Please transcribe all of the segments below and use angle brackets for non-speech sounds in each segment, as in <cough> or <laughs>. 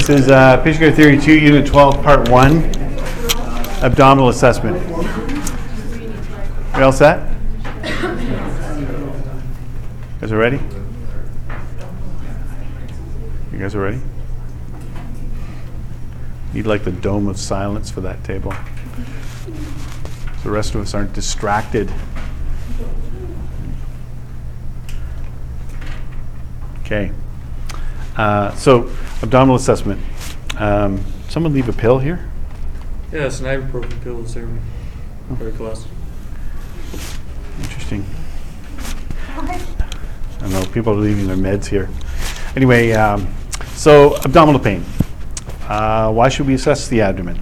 This is uh, Care Theory 2, Unit 12, Part 1, Abdominal Assessment. Are you all set? You guys are ready? You guys are ready? Need like the dome of silence for that table. The rest of us aren't distracted. Okay. Uh, so abdominal assessment. Um, someone leave a pill here? Yeah, it's an ibuprofen pill that's there. Very class. Interesting. I don't know, people are leaving their meds here. Anyway, um, so abdominal pain. Uh, why should we assess the abdomen?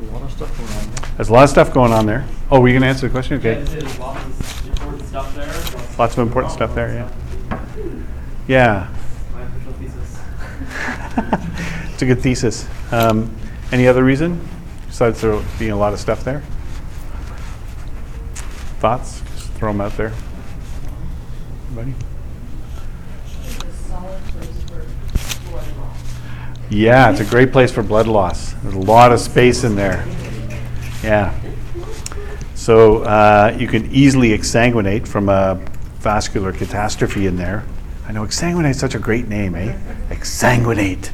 A lot of stuff going on there. There's a lot of stuff going on there. Oh, were you going to answer the question? Okay. There's lots of important stuff there. Lots of important stuff there, yeah. Yeah. <laughs> It's a good thesis. Um, any other reason besides there being a lot of stuff there? Thoughts? Just throw them out there. Anybody? Yeah, it's a great place for blood loss. There's a lot of space in there. Yeah. So uh, you can easily exsanguinate from a vascular catastrophe in there. I know exsanguinate is such a great name, eh? Exsanguinate.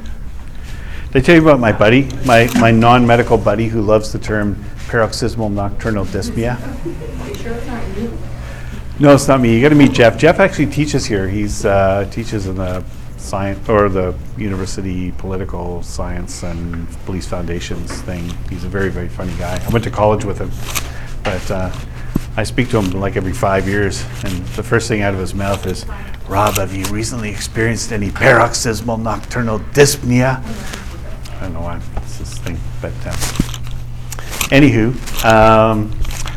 Did I tell you about my buddy, my, my non-medical buddy who loves the term paroxysmal nocturnal dyspnea? No, it's not me. You got to meet Jeff. Jeff actually teaches here. He's uh, teaches in the science or the university political science and police foundations thing. He's a very very funny guy. I went to college with him, but uh, I speak to him like every five years, and the first thing out of his mouth is, "Rob, have you recently experienced any paroxysmal nocturnal dyspnea?" I don't know why it's this thing, but. Uh, Anywho, um,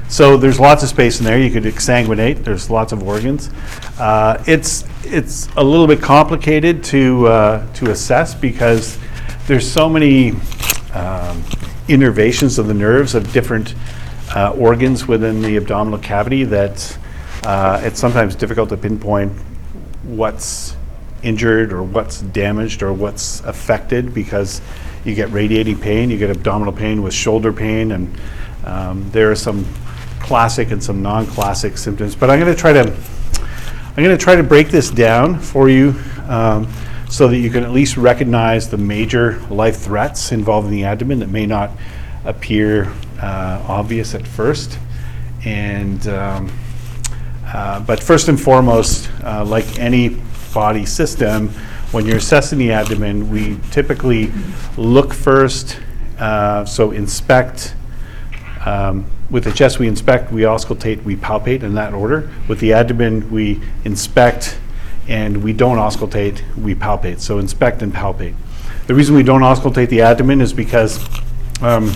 so there's lots of space in there. You could exsanguinate. There's lots of organs. Uh, it's it's a little bit complicated to uh, to assess because there's so many um, innervations of the nerves of different uh, organs within the abdominal cavity that uh, it's sometimes difficult to pinpoint what's injured or what's damaged or what's affected because you get radiating pain, you get abdominal pain with shoulder pain, and um, there are some classic and some non-classic symptoms. But I'm going to try to I'm going to try to break this down for you um, so that you can at least recognize the major life threats involving the abdomen that may not appear uh, obvious at first. And um, uh, but first and foremost, uh, like any body system, when you're assessing the abdomen, we typically look first, uh, so inspect. Um, with the chest, we inspect, we auscultate, we palpate in that order. With the abdomen, we inspect and we don't auscultate, we palpate. So inspect and palpate. The reason we don't auscultate the abdomen is because um,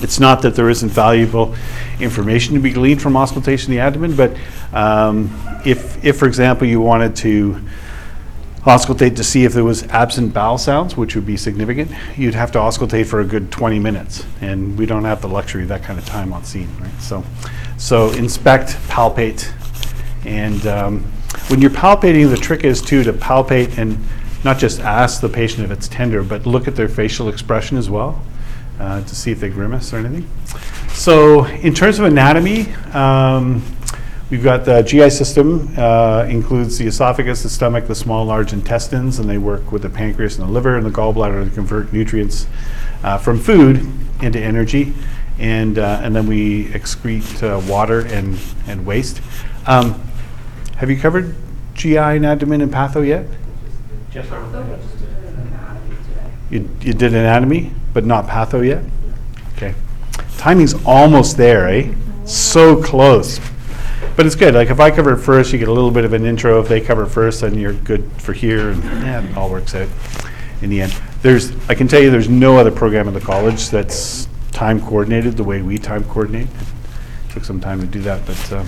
it's not that there isn't valuable information to be gleaned from auscultation of the abdomen, but um, if, if, for example, you wanted to auscultate to see if there was absent bowel sounds, which would be significant, you'd have to auscultate for a good 20 minutes, and we don't have the luxury of that kind of time on scene, right? So, so inspect, palpate, and um, when you're palpating, the trick is too to palpate and not just ask the patient if it's tender, but look at their facial expression as well uh, to see if they grimace or anything. So, in terms of anatomy, um, we've got the GI system uh, includes the esophagus, the stomach, the small, large intestines, and they work with the pancreas and the liver and the gallbladder to convert nutrients uh, from food into energy, and uh, and then we excrete uh, water and and waste. Um, have you covered GI and abdomen and patho yet? Just You, you did anatomy, but not patho yet? Okay. Timing's almost there, eh? So close. But it's good. Like if I cover it first, you get a little bit of an intro. If they cover it first, then you're good for here, and yeah, it all works out in the end. There's, I can tell you, there's no other program in the college that's time coordinated the way we time coordinate. Took some time to do that, but um,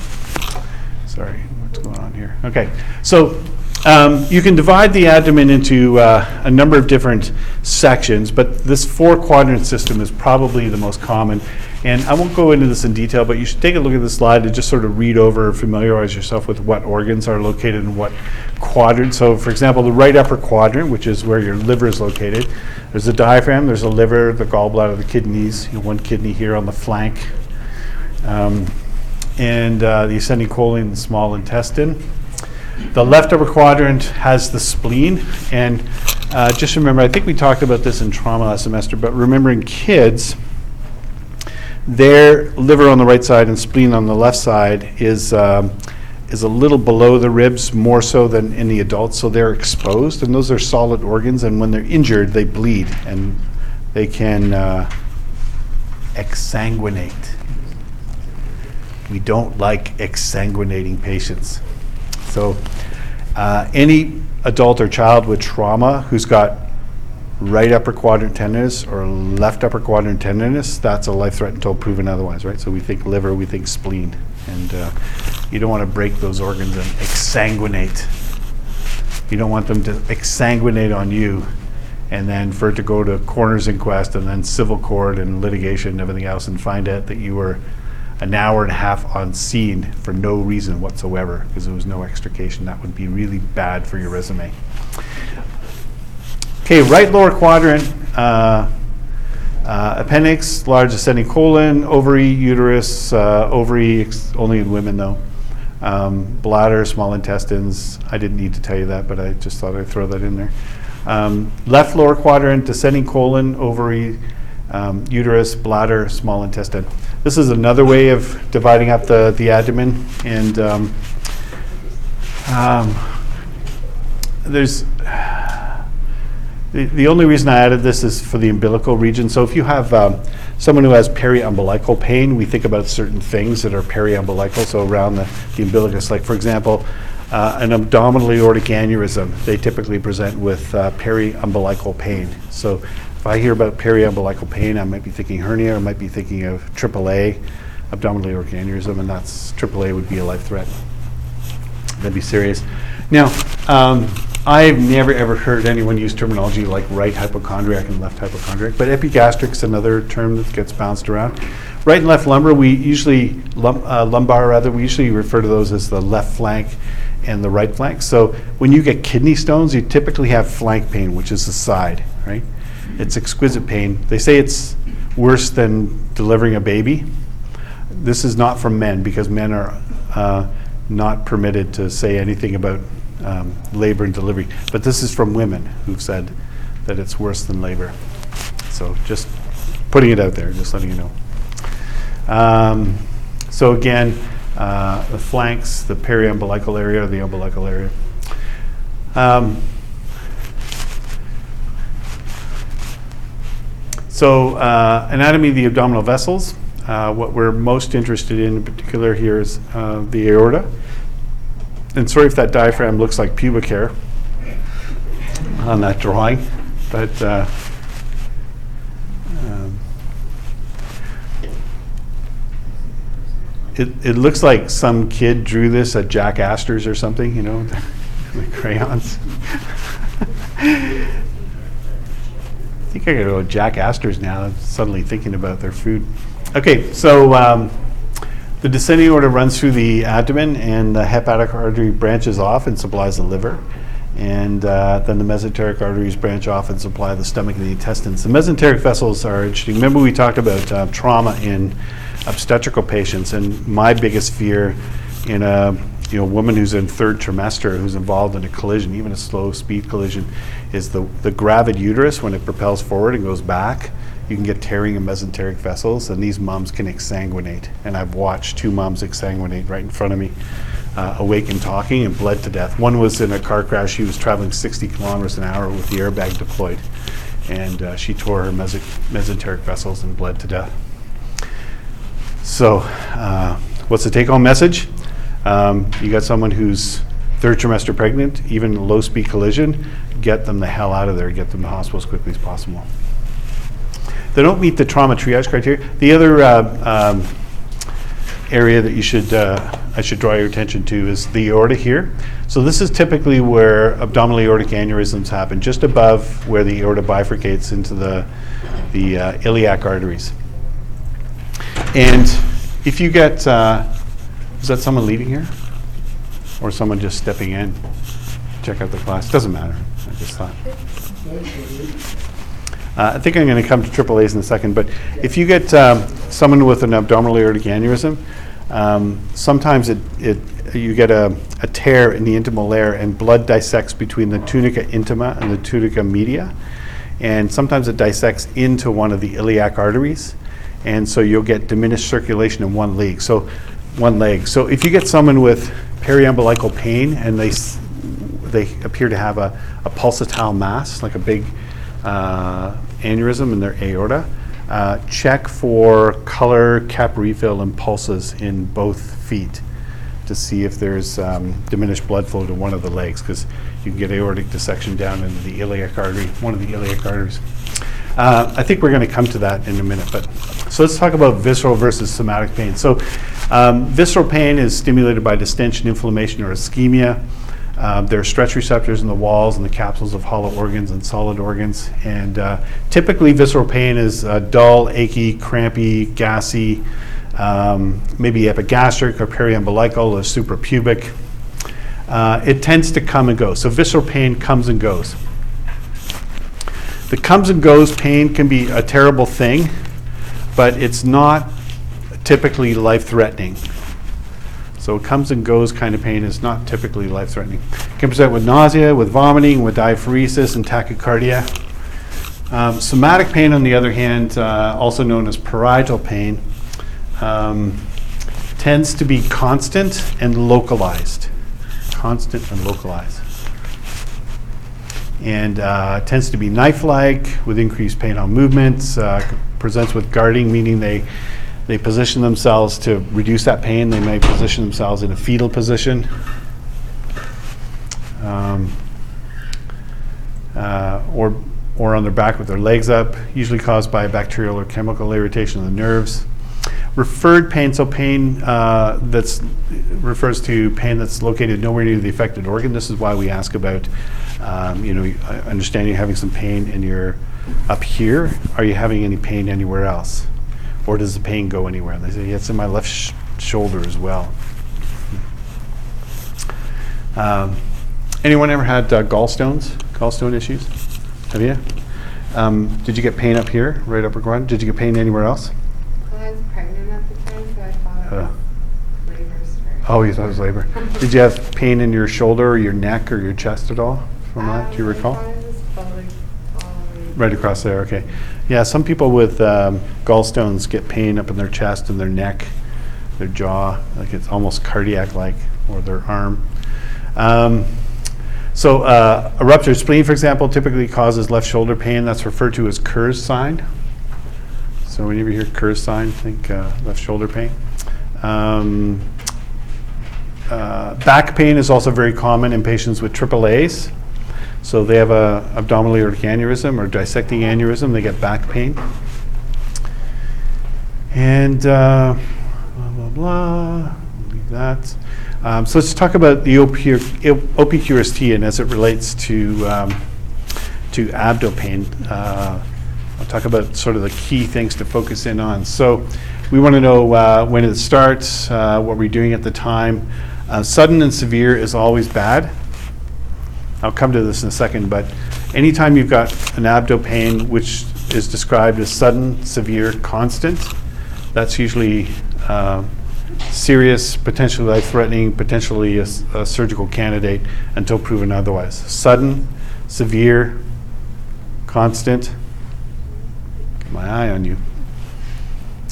sorry, what's going on here? Okay, so Um, you can divide the abdomen into uh, a number of different sections, but this four quadrant system is probably the most common. And I won't go into this in detail, but you should take a look at the slide and just sort of read over, familiarize yourself with what organs are located in what quadrant. So, for example, the right upper quadrant, which is where your liver is located, there's a diaphragm, there's a liver, the gallbladder, the kidneys, you know, one kidney here on the flank, um, and uh, the ascending colon and small intestine. The left upper quadrant has the spleen, and uh, just remember, I think we talked about this in trauma last semester, but remember in kids, their liver on the right side and spleen on the left side is um, is a little below the ribs, more so than in the adults, so they're exposed, and those are solid organs, and when they're injured, they bleed, and they can uh, exsanguinate. We don't like exsanguinating patients. So, uh, any adult or child with trauma who's got right upper quadrant tenderness or left upper quadrant tenderness, that's a life threat until proven otherwise, right? So we think liver, we think spleen, and uh, you don't want to break those organs and exsanguinate. You don't want them to exsanguinate on you, and then for it to go to coroner's inquest and then civil court and litigation and everything else, and find out that you were an hour and a half on scene for no reason whatsoever because there was no extrication. That would be really bad for your resume. Okay, right lower quadrant, uh, uh, appendix, large ascending colon, ovary, uterus, uh, ovary, ex- only in women though. Um, bladder, small intestines. I didn't need to tell you that, but I just thought I'd throw that in there. Um, left lower quadrant, ascending colon, ovary, um, uterus, bladder, small intestine. This is another way of dividing up the, the abdomen, and um, um, there's the, the only reason I added this is for the umbilical region. So if you have um, someone who has periumbilical pain, we think about certain things that are periumbilical, so around the, the umbilicus. Like, for example, uh, an abdominal aortic aneurysm, they typically present with uh, periumbilical pain. So if I hear about periumbilical pain, I might be thinking hernia, I might be thinking of AAA, abdominal aortic aneurysm, and that's AAA would be a life threat. That'd be serious. Now, um, I've never ever heard anyone use terminology like right hypochondriac and left hypochondriac, but epigastric's another term that gets bounced around. Right and left lumbar, we usually lum, uh, lumbar rather, we usually refer to those as the left flank and the right flank. So when you get kidney stones, you typically have flank pain, which is the side, right? It's exquisite pain. They say it's worse than delivering a baby. This is not from men because men are uh, not permitted to say anything about um, labor and delivery. But this is from women who've said that it's worse than labor. So just putting it out there, just letting you know. Um, so again, uh, the flanks, the periumbilical area, the umbilical area. Um, So, uh, anatomy of the abdominal vessels. Uh, what we're most interested in, in particular, here is uh, the aorta. And sorry if that diaphragm looks like pubic hair on that drawing, but uh, um, it, it looks like some kid drew this at Jack Astor's or something, you know, <laughs> with crayons. I think I gotta go to Jack Astor's now. I'm suddenly thinking about their food. Okay, so um, the descending aorta runs through the abdomen, and the hepatic artery branches off and supplies the liver. And uh, then the mesenteric arteries branch off and supply the stomach and the intestines. The mesenteric vessels are interesting. Remember, we talked about uh, trauma in obstetrical patients, and my biggest fear in a you know woman who's in third trimester who's involved in a collision, even a slow speed collision, is the the gravid uterus when it propels forward and goes back. You can get tearing of mesenteric vessels, and these moms can exsanguinate. And I've watched two moms exsanguinate right in front of me, uh, awake and talking, and bled to death. One was in a car crash. She was traveling 60 kilometers an hour with the airbag deployed, and uh, she tore her mesenteric vessels and bled to death. So, uh, what's the take home message? Um, you got someone who's third trimester pregnant, even low speed collision, get them the hell out of there, get them to the hospital as quickly as possible. They don't meet the trauma triage criteria. The other uh, um, area that you should, uh, I should draw your attention to is the aorta here. So this is typically where abdominal aortic aneurysms happen, just above where the aorta bifurcates into the, the uh, iliac arteries. And if you get, uh, is that someone leaving here? Or someone just stepping in? Check out the class, doesn't matter, I just thought. Uh, I think I'm going to come to AAA's in a second, but if you get um, someone with an abdominal aortic aneurysm, um, sometimes it, it, you get a, a tear in the intimal layer and blood dissects between the tunica intima and the tunica media. And sometimes it dissects into one of the iliac arteries. And so you'll get diminished circulation in one leg. So, one leg. So if you get someone with periumbilical pain and they, they appear to have a, a pulsatile mass, like a big uh, aneurysm in their aorta, uh, check for color, cap refill, and pulses in both feet to see if there's um, diminished blood flow to one of the legs, because you can get aortic dissection down into the iliac artery, one of the iliac arteries. Uh, I think we're going to come to that in a minute, but so let's talk about visceral versus somatic pain. So, um, visceral pain is stimulated by distension, inflammation, or ischemia. Um, there are stretch receptors in the walls and the capsules of hollow organs and solid organs. And uh, typically, visceral pain is uh, dull, achy, crampy, gassy, um, maybe epigastric or periumbilical or suprapubic. Uh, it tends to come and go. So, visceral pain comes and goes. The comes and goes pain can be a terrible thing, but it's not typically life threatening. So comes and goes kind of pain is not typically life threatening. Can present with nausea, with vomiting, with diaphoresis, and tachycardia. Um, somatic pain, on the other hand, uh, also known as parietal pain, um, tends to be constant and localized. Constant and localized and uh, tends to be knife-like with increased pain on movements. Uh, presents with guarding, meaning they they position themselves to reduce that pain. They may position themselves in a fetal position. Um, uh, or, or on their back with their legs up, usually caused by bacterial or chemical irritation of the nerves. Referred pain, so pain uh, that's refers to pain that's located nowhere near the affected organ. This is why we ask about, um, you know, I understand you're having some pain and you're up here. Are you having any pain anywhere else, or does the pain go anywhere? And they say, yeah, it's in my left sh- shoulder as well. Um, anyone ever had uh, gallstones, gallstone issues? Have you? Um, did you get pain up here, right upper groin? Did you get pain anywhere else? I was pregnant at the time, so I thought it was labor stress. Oh, you thought it was labor. <laughs> Did you have pain in your shoulder or your neck or your chest at all from that? Do you recall? Right across there, okay. Yeah, some people with um, gallstones get pain up in their chest and their neck, their jaw, like it's almost cardiac-like, or their arm. Um, so uh, a ruptured spleen, for example, typically causes left shoulder pain. That's referred to as Kehr's sign. So whenever you hear Kehr's sign, think uh, left shoulder pain. Um, uh, back pain is also very common in patients with triple AAAs. So they have a abdominal aortic aneurysm or dissecting aneurysm, they get back pain. And uh, blah, blah, blah, leave that. Um, so let's talk about the OPQ OPQRST and as it relates to, um, to abdo pain. Uh, I'll talk about sort of the key things to focus in on. So we want to know uh, when it starts, uh, what we're doing at the time. Uh, sudden and severe is always bad. I'll come to this in a second, but anytime you've got an abdo pain which is described as sudden, severe, constant, that's usually uh, serious, potentially life-threatening, potentially a, surgical candidate until proven otherwise. Sudden, severe, constant, my eye on you,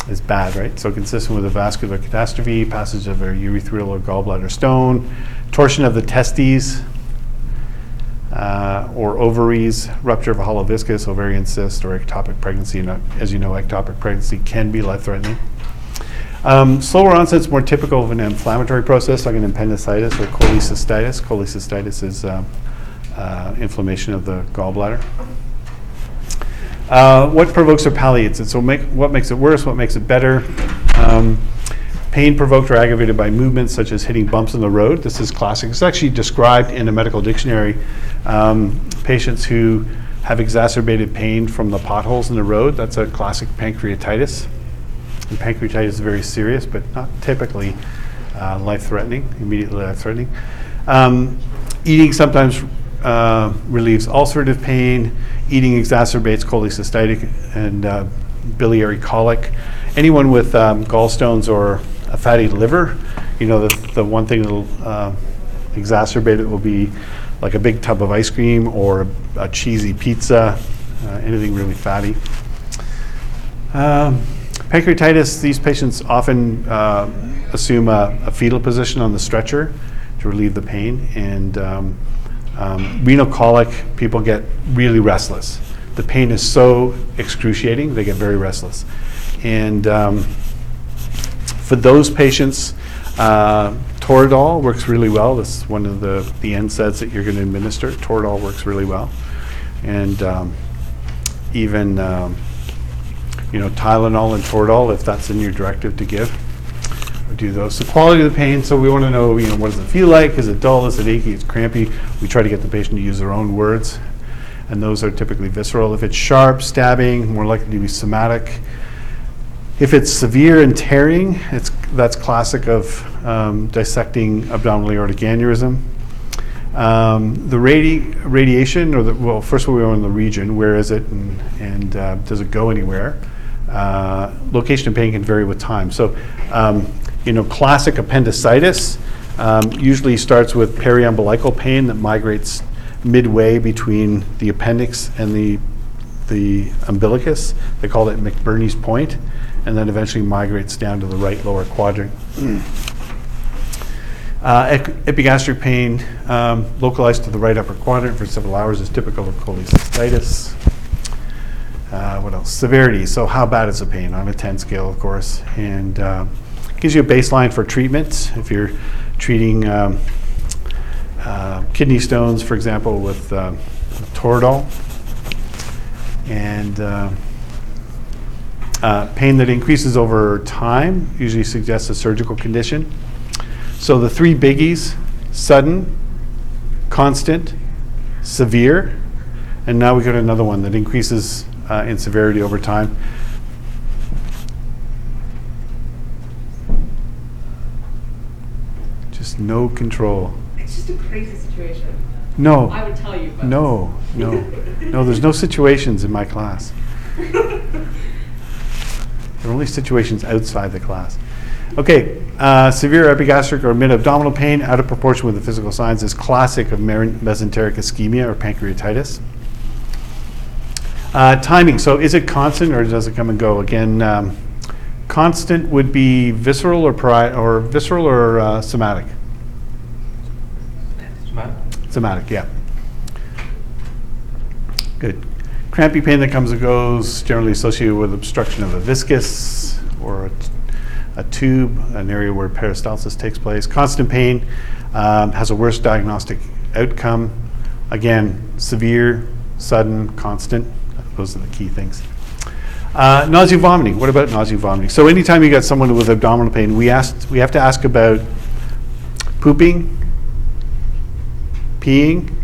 is bad, right? So consistent with a vascular catastrophe, passage of a urethral or gallbladder stone, torsion of the testes, uh, or ovaries, rupture of a hollow viscus, ovarian cyst, or ectopic pregnancy. And, as you know, ectopic pregnancy can be life-threatening. Um, slower onset is more typical of an inflammatory process, like an appendicitis or cholecystitis. Cholecystitis is uh, uh, inflammation of the gallbladder. Uh, what provokes or palliates it? So, make, what makes it worse? What makes it better? Um, Pain provoked or aggravated by movements such as hitting bumps in the road. This is classic. It's actually described in a medical dictionary. Um, patients who have exacerbated pain from the potholes in the road, that's a classic pancreatitis. And pancreatitis is very serious, but not typically uh, life-threatening, immediately life-threatening. Um, eating sometimes uh, relieves ulcerative pain. Eating exacerbates cholecystitis and uh, biliary colic. Anyone with um, gallstones or a fatty liver, you know, the, the one thing that'll uh, exacerbate it will be like a big tub of ice cream or a cheesy pizza, uh, anything really fatty. Um, pancreatitis, these patients often uh, assume a, a fetal position on the stretcher to relieve the pain. And um, um, renal colic, people get really restless. The pain is so excruciating, they get very restless. And um, for those patients, uh, Toradol works really well. This is one of the, the NSAIDs that you're going to administer. Toradol works really well. And um, even, um, you know, Tylenol and Toradol, if that's in your directive to give, do those. The quality of the pain, so we want to know, you know, what does it feel like? Is it dull? Is it achy? Is it crampy? We try to get the patient to use their own words. And those are typically visceral. If it's sharp, stabbing, more likely to be somatic. If it's severe and tearing, it's, that's classic of um, dissecting abdominal aortic aneurysm. Um, the radi- radiation, or the, well, first of all, we want the region. Where is it, and, and uh, does it go anywhere? Uh, location of pain can vary with time. So, um, you know, classic appendicitis um, usually starts with periumbilical pain that migrates midway between the appendix and the the umbilicus. They call it McBurney's point, and then eventually migrates down to the right lower quadrant. <clears throat> Uh, epigastric pain um, localized to the right upper quadrant for several hours is typical of cholecystitis. Uh, what else? Severity. So, how bad is the pain on a 10 scale, of course, and uh, gives you a baseline for treatment. If you're treating um, uh, kidney stones, for example, with uh, Toradol, and uh, pain that increases over time usually suggests a surgical condition. So the three biggies sudden, constant, severe, and now we got another one that increases uh, in severity over time. Just no control. It's just a crazy situation. No. I would tell you, but. No, no, no, there's no situations in my class. <laughs> There are only situations outside the class. Okay, uh, severe epigastric or mid-abdominal pain out of proportion with the physical signs is classic of mesenteric ischemia or pancreatitis. Uh, timing, so is it constant or does it come and go? Again, um, constant would be visceral or or visceral or uh, somatic? Somatic, yeah. Good. Crampy pain that comes and goes, generally associated with obstruction of a viscus or a, t- a tube, an area where peristalsis takes place. Constant pain um, has a worse diagnostic outcome. Again, severe, sudden, constant. Those are the key things. Uh, nausea, vomiting. What about nausea, vomiting? So anytime you got someone with abdominal pain, we asked, we have to ask about pooping, peeing.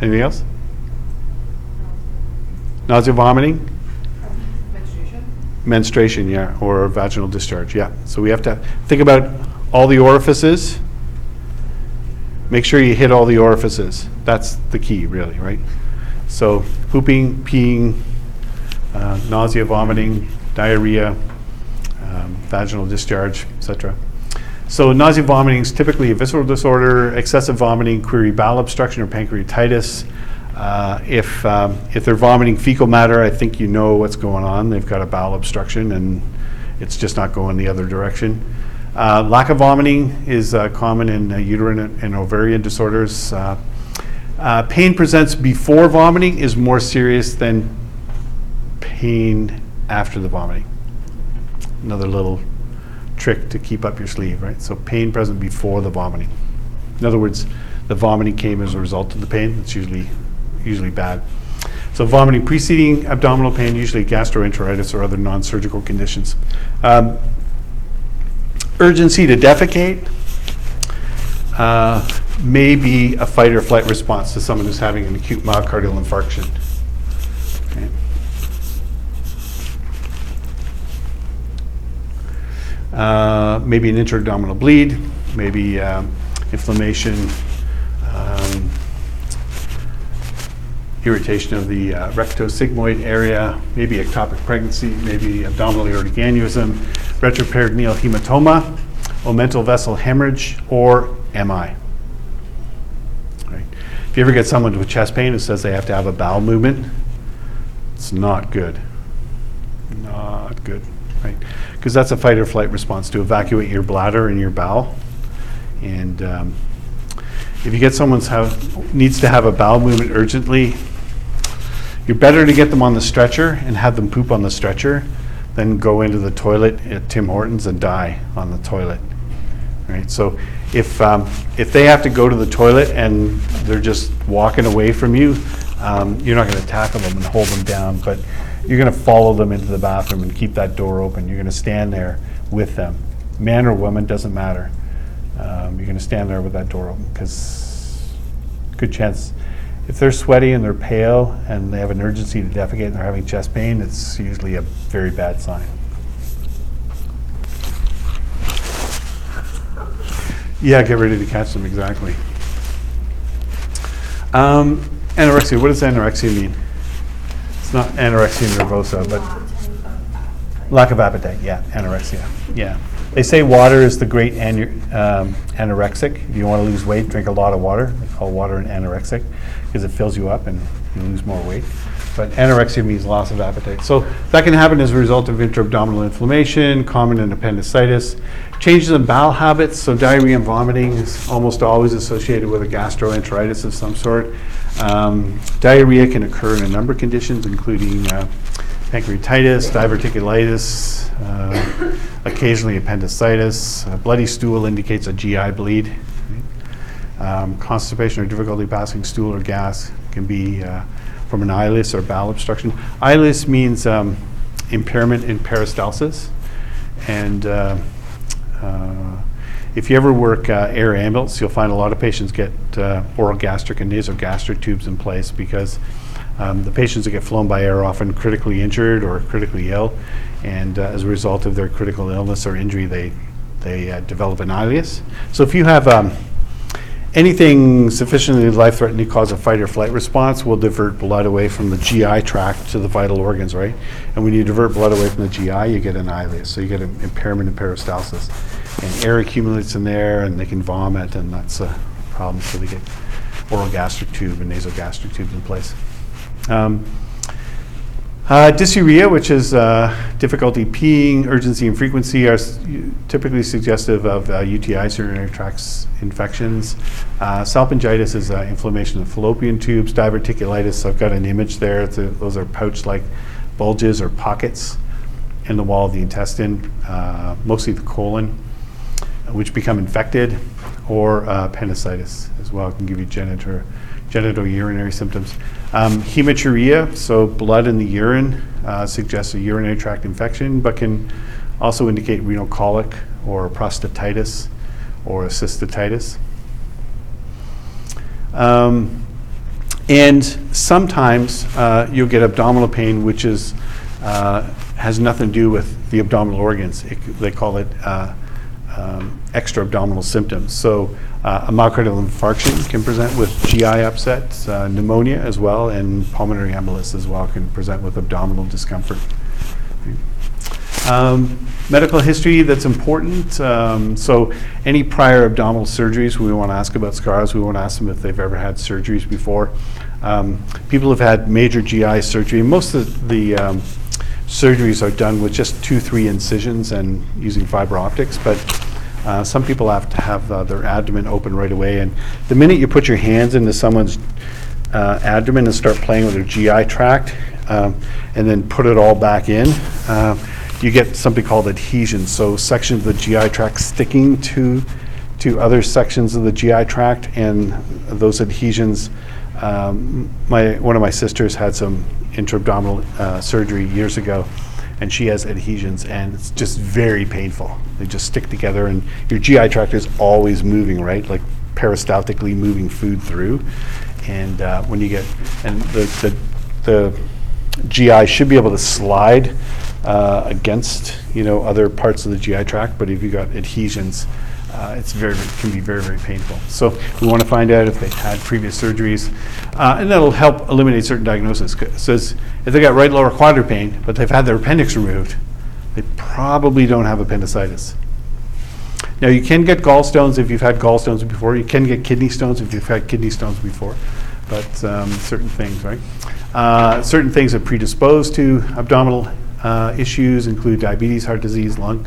Anything else? Nausea, vomiting, Menstruation? menstruation, yeah, or vaginal discharge, yeah. So we have to think about all the orifices. Make sure you hit all the orifices. That's the key, really, right? So pooping, peeing, uh, nausea, vomiting, diarrhea, um, vaginal discharge, etc. So nausea, vomiting is typically a visceral disorder. Excessive vomiting, query bowel obstruction or pancreatitis. Uh, if um, if they're vomiting fecal matter, I think you know what's going on. They've got a bowel obstruction and it's just not going the other direction. Uh, lack of vomiting is uh, common in uh, uterine and and ovarian disorders. Uh, uh, pain presents before vomiting is more serious than pain after the vomiting. Another little trick to keep up your sleeve, right? So pain present before the vomiting. In other words, the vomiting came as a result of the pain. It's usually usually bad. So vomiting preceding abdominal pain, usually gastroenteritis or other non-surgical conditions. Um, urgency to defecate uh, may be a fight or flight response to someone who's having an acute myocardial infarction. Uh, maybe an intra-abdominal bleed, maybe um, inflammation, um, irritation of the uh, rectosigmoid area, maybe ectopic pregnancy, maybe abdominal aortic aneurysm, retroperitoneal hematoma, omental vessel hemorrhage, or MI. If you ever get someone with chest pain who says they have to have a bowel movement, it's not good. Not good? Because that's a fight or flight response to evacuate your bladder and your bowel. And um, if you get someone's have, needs to have a bowel movement urgently, you're better to get them on the stretcher and have them poop on the stretcher than go into the toilet at Tim Hortons and die on the toilet. Right? So if, um, if they have to go to the toilet and they're just walking away from you, um, you're not going to tackle them and hold them down, but you're going to follow them into the bathroom and keep that door open. You're going to stand there with them. Man or woman, doesn't matter. Um, you're going to stand there with that door open because good chance if they're sweaty and they're pale and they have an urgency to defecate and they're having chest pain, it's usually a very bad sign. Yeah, get ready to catch them, exactly. Um, anorexia, what does anorexia mean? It's not anorexia nervosa, but lack of appetite, yeah, anorexia, yeah. They say water is the great anu- um, anorexic. If you want to lose weight, drink a lot of water. They call water an anorexic because it fills you up and you lose more weight. But anorexia means loss of appetite. So that can happen as a result of intra-abdominal inflammation, common in appendicitis, changes in bowel habits. So diarrhea and vomiting is almost always associated with a gastroenteritis of some sort. Um, diarrhea can occur in a number of conditions, including uh, pancreatitis, diverticulitis, uh, occasionally appendicitis. A bloody stool indicates a GI bleed. Um, constipation or difficulty passing stool or gas can be uh, from an ileus or bowel obstruction. Ileus means um, impairment in peristalsis. And uh, uh, if you ever work uh, air ambulance, you'll find a lot of patients get uh, oral gastric and nasogastric tubes in place because um, the patients that get flown by air are often critically injured or critically ill, and uh, as a result of their critical illness or injury, they they uh, develop an ileus. So if you have um, anything sufficiently life-threatening to cause a fight or flight response, we'll divert blood away from the GI tract to the vital organs, right? And when you divert blood away from the GI, you get an ileus, so you get an impairment in peristalsis, and air accumulates in there, and they can vomit, and that's a problem. So they get oral gastric tube and nasogastric tubes in place. Um, uh, dysuria, which is uh, difficulty peeing, urgency and frequency, are s- typically suggestive of uh, UTIs, urinary tracts infections. Uh, salpingitis is uh, inflammation of fallopian tubes. Diverticulitis, I've got an image there. A, those are pouch-like bulges or pockets in the wall of the intestine, uh, mostly the colon, which become infected, or uh, appendicitis as well can give you genital, genital urinary symptoms. Um, hematuria, so blood in the urine, uh, suggests a urinary tract infection, but can also indicate renal colic or prostatitis or cystitis. Um, and sometimes uh, you'll get abdominal pain, which is uh, has nothing to do with the abdominal organs. It, they call it uh, um, extra abdominal symptoms. So uh, a myocardial infarction can present with GI upset, uh, pneumonia as well, and pulmonary embolus as well can present with abdominal discomfort. Um, medical history that's important. Um, so, any prior abdominal surgeries, we want to ask about scars. We want to ask them if they've ever had surgeries before. Um, people have had major GI surgery. Most of the um, surgeries are done with just two, three incisions and using fiber optics, but uh, some people have to have uh, their abdomen open right away. And the minute you put your hands into someone's uh, abdomen and start playing with their GI tract, um, and then put it all back in, uh, you get something called adhesion. So sections of the GI tract sticking to to other sections of the GI tract, and those adhesions. Um, my one of my sisters had some intra-abdominal uh, surgery years ago, and she has adhesions, and it's just very painful. They just stick together, and your GI tract is always moving, right? Like peristaltically moving food through. And uh, when you get, and the, the, the GI should be able to slide uh, against, you know, other parts of the GI tract, but if you've got adhesions, uh, it's very, can be very, very painful. So we want to find out if they've had previous surgeries, uh, and that'll help eliminate certain diagnoses. says if they got right lower quadrant pain, but they've had their appendix removed, they probably don't have appendicitis. Now, you can get gallstones if you've had gallstones before. You can get kidney stones if you've had kidney stones before. But um, certain things, right? Uh, certain things that predispose to abdominal uh, issues include diabetes, heart disease, lung,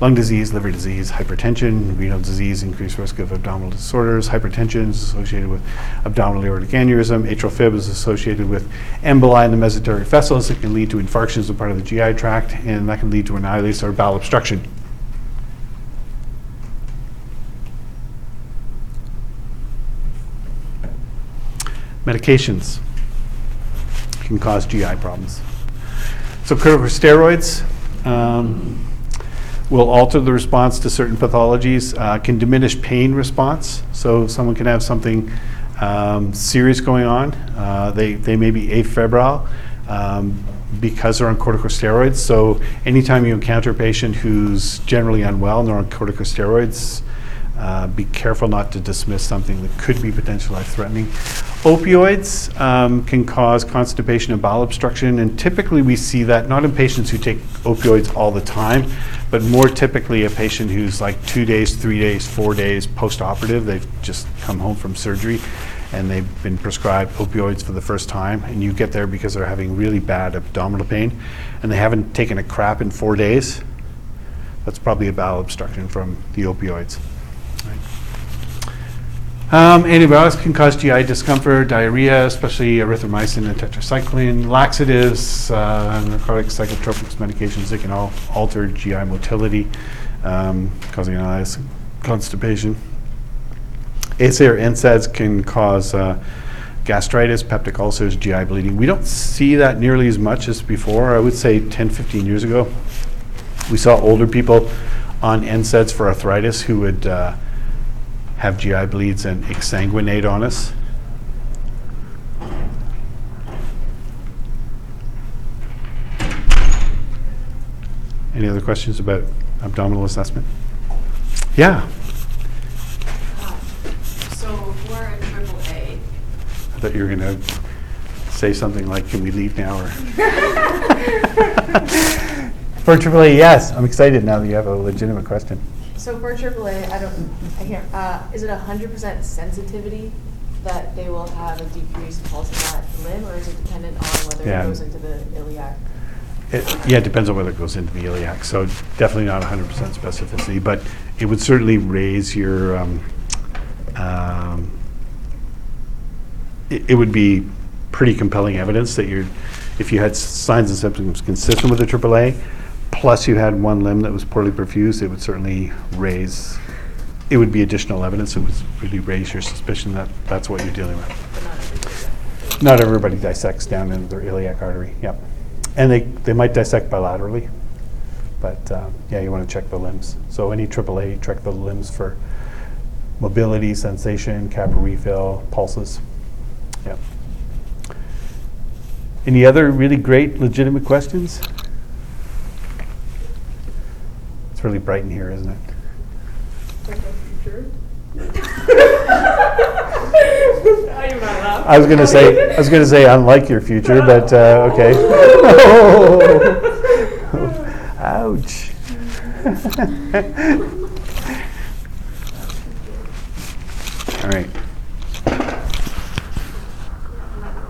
lung disease, liver disease, hypertension, renal disease, increased risk of abdominal disorders. Hypertension is associated with abdominal aortic aneurysm. Atrial fib is associated with emboli in the mesenteric vessels. It can lead to infarctions of part of the GI tract, and that can lead to annihilation or bowel obstruction. Medications can cause GI problems. So corticosteroids um, will alter the response to certain pathologies, uh, can diminish pain response. So someone can have something um, serious going on. Uh, They, they may be afebrile um, because they're on corticosteroids. So anytime you encounter a patient who's generally unwell and they're on corticosteroids, uh, be careful not to dismiss something that could be potentially life-threatening. Opioids um, can cause constipation and bowel obstruction, and typically we see that not in patients who take opioids all the time, but more typically a patient who's like two days, three days, four days post-operative. They've just come home from surgery and they've been prescribed opioids for the first time, and you get there because they're having really bad abdominal pain, and they haven't taken a crap in four days. That's probably a bowel obstruction from the opioids. Um, antibiotics can cause GI discomfort, diarrhea, especially erythromycin and tetracycline. Laxatives, uh, narcotic psychotropics medications, they can all alter GI motility, um, causing constipation. ASA or NSAIDs can cause uh, gastritis, peptic ulcers, GI bleeding. We don't see that nearly as much as before. I would say 10, 15 years ago, we saw older people on NSAIDs for arthritis who would uh, have GI bleeds and exsanguinate on us. Any other questions about abdominal assessment? Yeah, So we're in triple A. I thought you were going to say something like, can we leave now or? <laughs> <laughs> For AAA, yes, I'm excited now that you have a legitimate question. So for AAA, A, I don't, I can't, uh, is it a hundred percent sensitivity that they will have a decreased pulse in that limb, or is it dependent on whether Yeah. it goes into the iliac? It, yeah, it depends on whether it goes into the iliac, so definitely not 100% specificity, but it would certainly raise your, um, um, it, it would be pretty compelling evidence that you're, if you had signs and symptoms consistent with the AAA, plus you had one limb that was poorly perfused, it would certainly raise, it would be additional evidence, it would really raise your suspicion that that's what you're dealing with. Not everybody. Dissects down into their iliac artery, yep. And they, they might dissect bilaterally, but, uh, yeah, you want to check the limbs. So any AAA, check the limbs for mobility, sensation, capillary refill, pulses, yep. Any other really great legitimate questions? It's really bright in here, isn't it? I. I was gonna say I was gonna say unlike your future, but uh, okay. Oh, <laughs> ouch. <laughs> All right.